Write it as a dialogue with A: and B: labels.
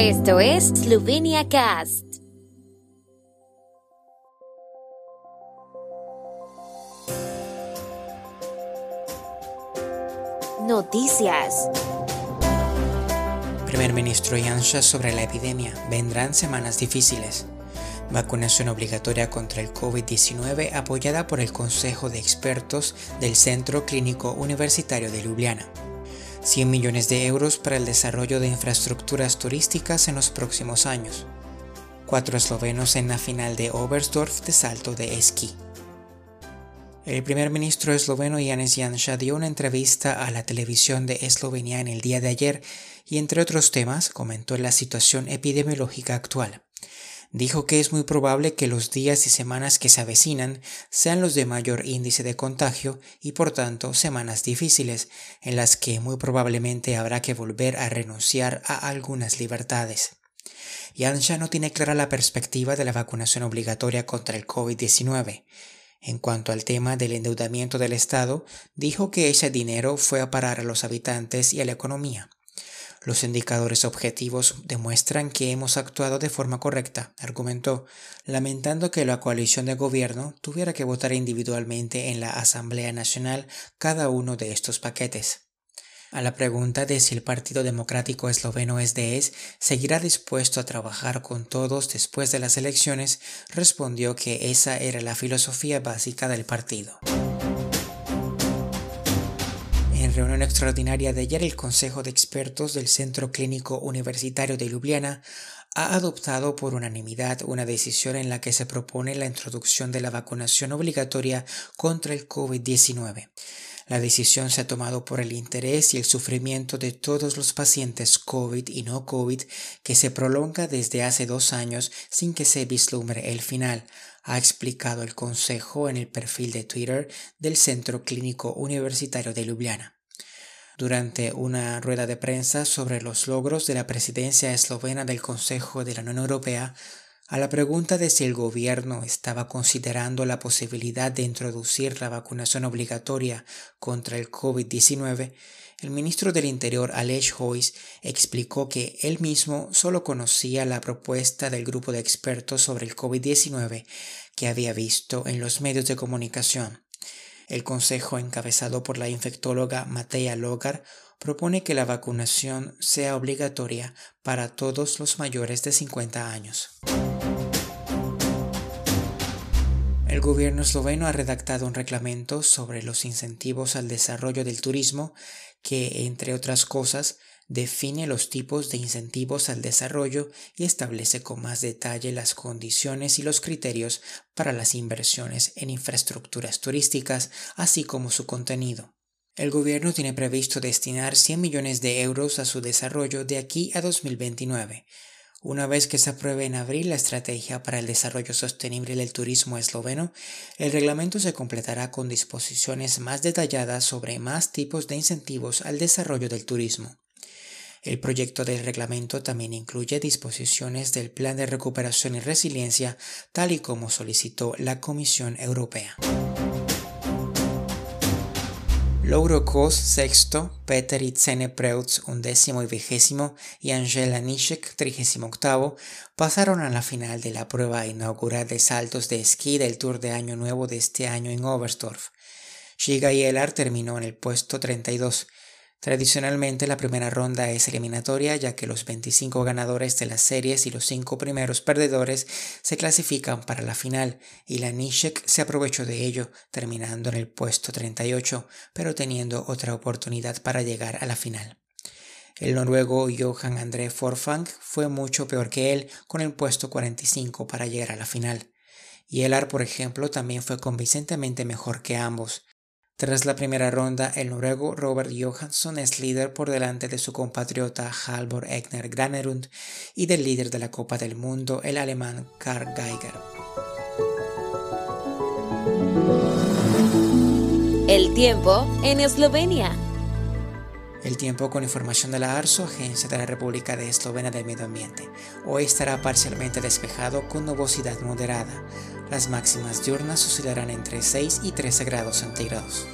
A: Esto es Slovenia Cast. Noticias.
B: Primer ministro Janša sobre la epidemia. Vendrán semanas difíciles. Vacunación obligatoria contra el COVID-19 apoyada por el Consejo de Expertos del Centro Clínico Universitario de Ljubljana. 100 millones de euros para el desarrollo de infraestructuras turísticas en los próximos años. Cuatro eslovenos en la final de Oberstdorf de salto de esquí. El primer ministro esloveno Janez Janša dio una entrevista a la televisión de Eslovenia en el día de ayer y entre otros temas comentó la situación epidemiológica actual dijo que es muy probable que los días y semanas que se avecinan sean los de mayor índice de contagio y por tanto semanas difíciles, en las que muy probablemente habrá que volver a renunciar a algunas libertades. Yansha no tiene clara la perspectiva de la vacunación obligatoria contra el COVID-19. En cuanto al tema del endeudamiento del Estado, dijo que ese dinero fue a parar a los habitantes y a la economía. Los indicadores objetivos demuestran que hemos actuado de forma correcta, argumentó, lamentando que la coalición de gobierno tuviera que votar individualmente en la Asamblea Nacional cada uno de estos paquetes. A la pregunta de si el Partido Democrático Esloveno SDS seguirá dispuesto a trabajar con todos después de las elecciones, respondió que esa era la filosofía básica del partido reunión extraordinaria de ayer, el Consejo de Expertos del Centro Clínico Universitario de Ljubljana ha adoptado por unanimidad una decisión en la que se propone la introducción de la vacunación obligatoria contra el COVID-19. La decisión se ha tomado por el interés y el sufrimiento de todos los pacientes COVID y no COVID que se prolonga desde hace dos años sin que se vislumbre el final, ha explicado el Consejo en el perfil de Twitter del Centro Clínico Universitario de Ljubljana durante una rueda de prensa sobre los logros de la presidencia eslovena del Consejo de la Unión Europea, a la pregunta de si el gobierno estaba considerando la posibilidad de introducir la vacunación obligatoria contra el COVID-19, el ministro del Interior Alej Hoys explicó que él mismo solo conocía la propuesta del grupo de expertos sobre el COVID-19 que había visto en los medios de comunicación. El consejo encabezado por la infectóloga Matea Logar propone que la vacunación sea obligatoria para todos los mayores de 50 años. El gobierno esloveno ha redactado un reglamento sobre los incentivos al desarrollo del turismo que, entre otras cosas, define los tipos de incentivos al desarrollo y establece con más detalle las condiciones y los criterios para las inversiones en infraestructuras turísticas, así como su contenido. El gobierno tiene previsto destinar 100 millones de euros a su desarrollo de aquí a 2029. Una vez que se apruebe en abril la estrategia para el desarrollo sostenible del turismo esloveno, el reglamento se completará con disposiciones más detalladas sobre más tipos de incentivos al desarrollo del turismo. El proyecto del reglamento también incluye disposiciones del Plan de Recuperación y Resiliencia, tal y como solicitó la Comisión Europea. Kos, sexto, Peter Itzene Preutz, undécimo y vigésimo, y Angela Nishek, trigésimo octavo, pasaron a la final de la prueba inaugural de saltos de esquí del Tour de Año Nuevo de este año en Oberstdorf. Shiga Yelar terminó en el puesto 32, Tradicionalmente la primera ronda es eliminatoria ya que los 25 ganadores de las series y los 5 primeros perdedores se clasifican para la final y la Nishek se aprovechó de ello terminando en el puesto 38 pero teniendo otra oportunidad para llegar a la final. El noruego Johan André Forfang fue mucho peor que él con el puesto 45 para llegar a la final. Y Elar, por ejemplo, también fue convincentemente mejor que ambos. Tras la primera ronda, el noruego Robert Johansson es líder por delante de su compatriota Halvor Egner Granerund y del líder de la Copa del Mundo, el alemán Karl Geiger.
A: El tiempo en Eslovenia.
B: El tiempo con información de la ARSO, Agencia de la República de Eslovenia del Medio Ambiente. Hoy estará parcialmente despejado con nubosidad moderada. Las máximas diurnas oscilarán entre 6 y 13 grados centígrados.